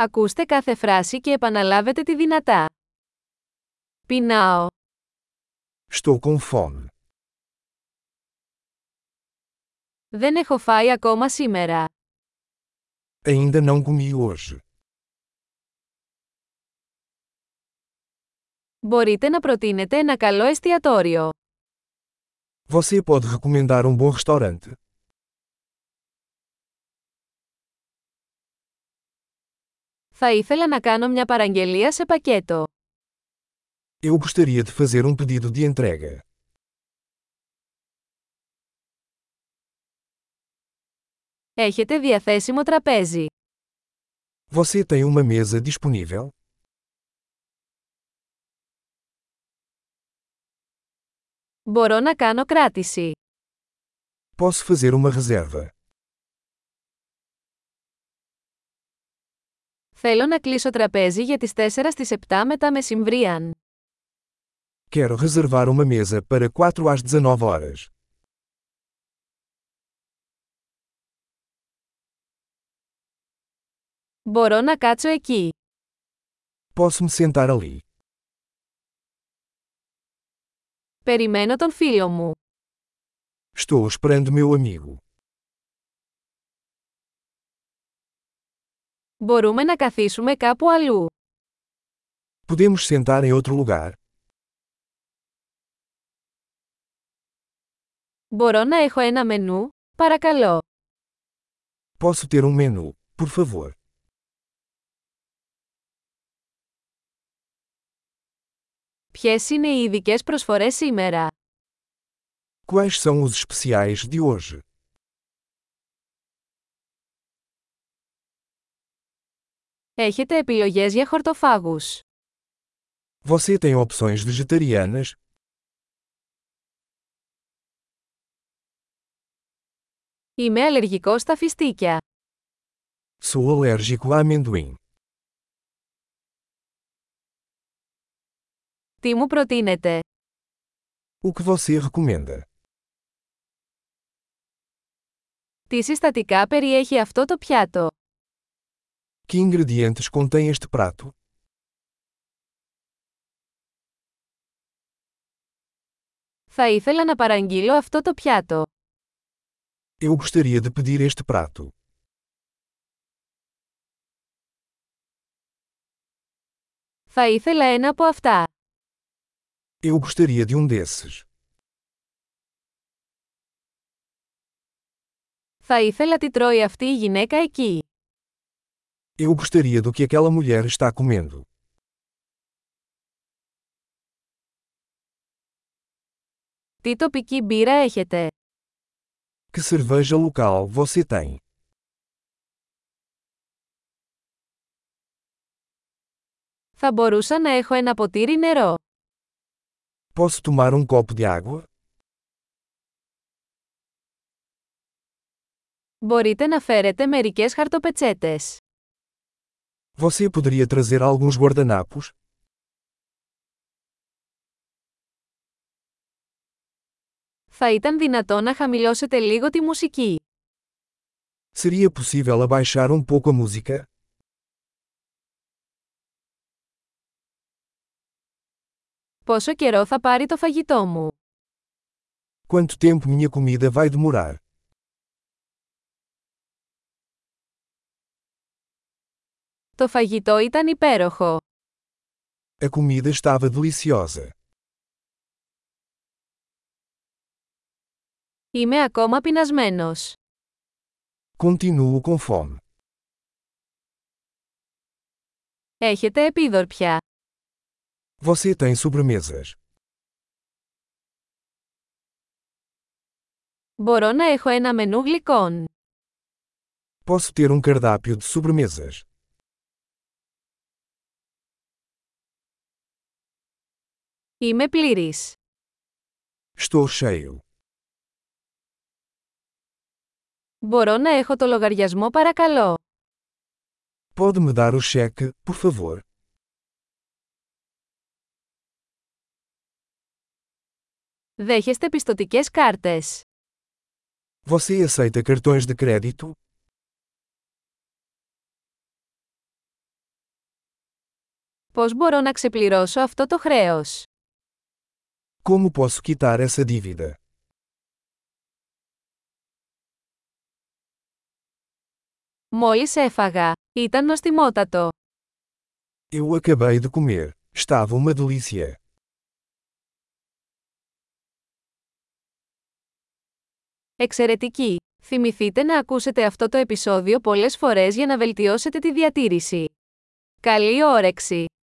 Ακούστε κάθε φράση και επαναλάβετε τη δυνατά. Πεινάω. Estou com fome. Δεν έχω φάει ακόμα σήμερα. Ainda não comi hoje. Μπορείτε να προτείνετε ένα καλό εστιατόριο. Você pode recomendar um bom restaurante? Θα ήθελα να κάνω μια παραγγελία σε πακέτο. Eu gostaria de fazer um pedido de entrega. Έχετε διαθέσιμο τραπέζι. Você tem uma mesa disponível? Μπορώ να κάνω κράτηση. Posso fazer uma reserva. Θέλω να κλείσω τραπέζι για τις 4 στις 7 μετά μεσημβρίαν. Quero reservar uma mesa para 4 às 19 horas. Μπορώ να κάτσω εκεί. Posso me sentar ali. Περιμένω τον φίλο μου. Estou esperando meu amigo. Μπορούμε να καθίσουμε κάπου αλλού. Podemos sentar em outro lugar? Μπορώ να έχω ένα μενού, παρακαλώ. Posso ter um menu, por favor. Ποιες είναι οι ειδικέ προσφορές σήμερα? Quais são os especiais de hoje? Έχετε επιλογές για χορτοφάγους. Você tem opções vegetarianas? Είμαι αλλεργικός στα φιστίκια. Sou alérgico a amendoim. Τι μου προτείνετε; O que você recomenda? Τι συστατικά περιέχει αυτό το πιάτο; Que ingredientes contém este prato? Θα ήθελα να παραγγείλω αυτό το πιάτο. Eu gostaria de pedir este prato. Θα ήθελα ένα από αυτά. Eu gostaria de um desses. Θα ήθελα τι τρώει αυτή η γυναίκα εκεί. Eu gostaria do que aquela mulher está comendo. Τι τοπική μπύρα έχετε? Que cerveja local você tem? Θα μπορούσα να έχω ένα ποτήρι νερό. Posso tomar um copo de água? Μπορείτε να φέρετε μερικές χαρτοπετσέτες. Você poderia trazer alguns guardanapos? Θα ήταν δυνατό να χαμηλώσετε λίγο τη μουσική. Seria possível abaixar um pouco a música? Πόσο καιρό θα πάρει το φαγητό μου? Quanto tempo minha comida vai demorar? Το φαγητό ήταν υπέροχο. A comida estava deliciosa. Είμαι ακόμα πεινασμένος. Continuo com fome. Έχετε επίδορπια. Você tem sobremesas. Μπορώ να έχω ένα μενού γλυκών. Posso ter um cardápio de sobremesas. Είμαι πλήρης. Estou cheio. Μπορώ να έχω το λογαριασμό παρακαλώ. Pode me dar o cheque, por favor? Δέχεστε πιστοτικές κάρτες. Você aceita cartões de crédito? Πώς μπορώ να ξεπληρώσω αυτό το χρέος; Como posso quitar essa dívida? Μόλις έφαγα. Ήταν νοστιμότατο. Eu acabei de comer. Estava uma delícia. Εξαιρετική! Θυμηθείτε να ακούσετε αυτό το επεισόδιο πολλές φορές για να βελτιώσετε τη διατήρηση. Καλή όρεξη!